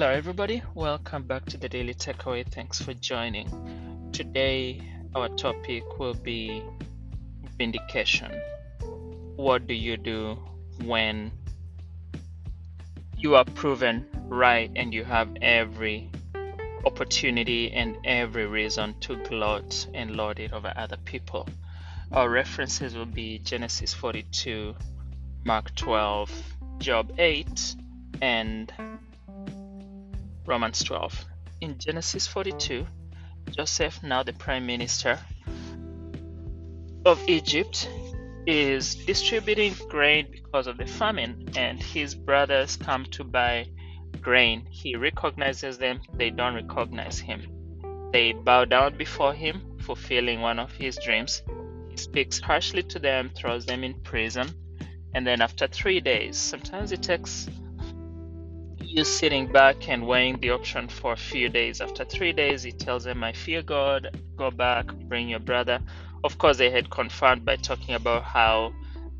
Hello, everybody. Welcome back to the Daily Takeaway. Thanks for joining. Today, our topic will be vindication. What do you do when you are proven right and you have every opportunity and every reason to gloat and lord it over other people? Our references will be Genesis 42, Mark 12, Job 8, and Romans 12. In Genesis 42, Joseph, now the prime minister of Egypt, is distributing grain because of the famine, and his brothers come to buy grain. He recognizes them, they don't recognize him. They bow down before him, fulfilling one of his dreams. He speaks harshly to them, throws them in prison, and then after three days, sometimes it takes you sitting back and weighing the option for a few days. After three days, he tells them, I fear God, go back, bring your brother. Of course, they had confirmed by talking about how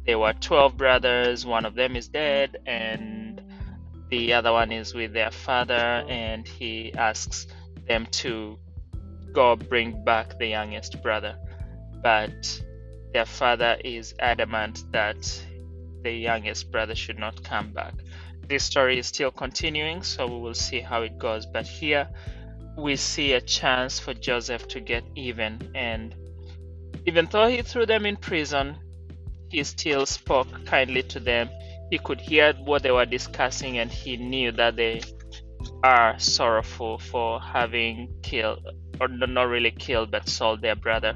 there were 12 brothers, one of them is dead, and the other one is with their father, and he asks them to go bring back the youngest brother. But their father is adamant that the youngest brother should not come back this story is still continuing, so we will see how it goes. But here we see a chance for Joseph to get even. And even though he threw them in prison, he still spoke kindly to them. He could hear what they were discussing, and he knew that they are sorrowful for having killed, or not really killed, but sold their brother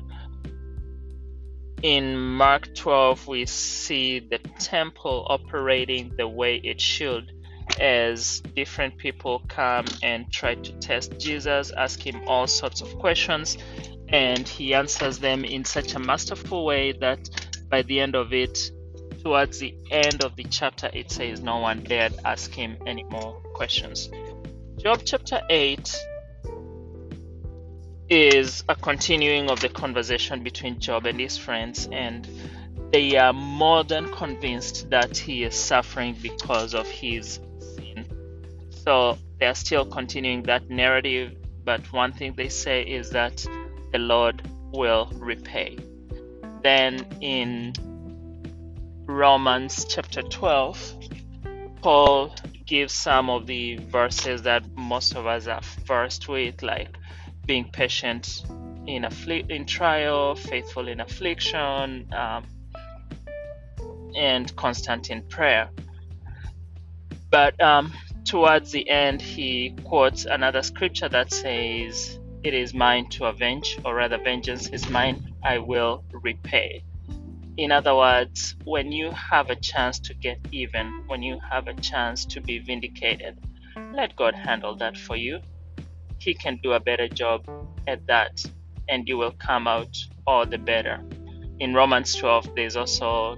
in Mark 12, we see the temple operating the way it should as different people come and try to test Jesus, ask him all sorts of questions, and he answers them in such a masterful way that by the end of it, towards the end of the chapter, it says no one dared ask him any more questions. Job chapter 8 is a continuing of the conversation between Job and his friends, and they are more than convinced that he is suffering because of his sin. So they are still continuing that narrative, but one thing they say is that the Lord will repay. Then in Romans chapter 12, Paul gives some of the verses that most of us are first with, like being patient in affli- in trial, faithful in affliction, um, and constant in prayer. But um, towards the end, he quotes another scripture that says, It is mine to avenge, or rather, vengeance is mine, I will repay. In other words, when you have a chance to get even, when you have a chance to be vindicated, let God handle that for you he can do a better job at that and you will come out all the better. In Romans 12, there's also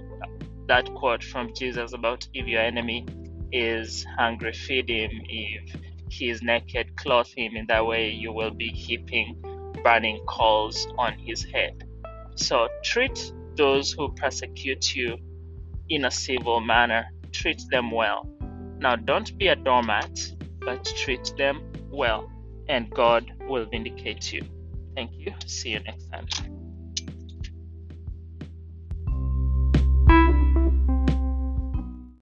that quote from Jesus about if your enemy is hungry, feed him. If he is naked, clothe him. In that way, you will be heaping burning coals on his head. So treat those who persecute you in a civil manner. Treat them well. Now, don't be a doormat, but treat them well and God will vindicate you. Thank you. See you next time.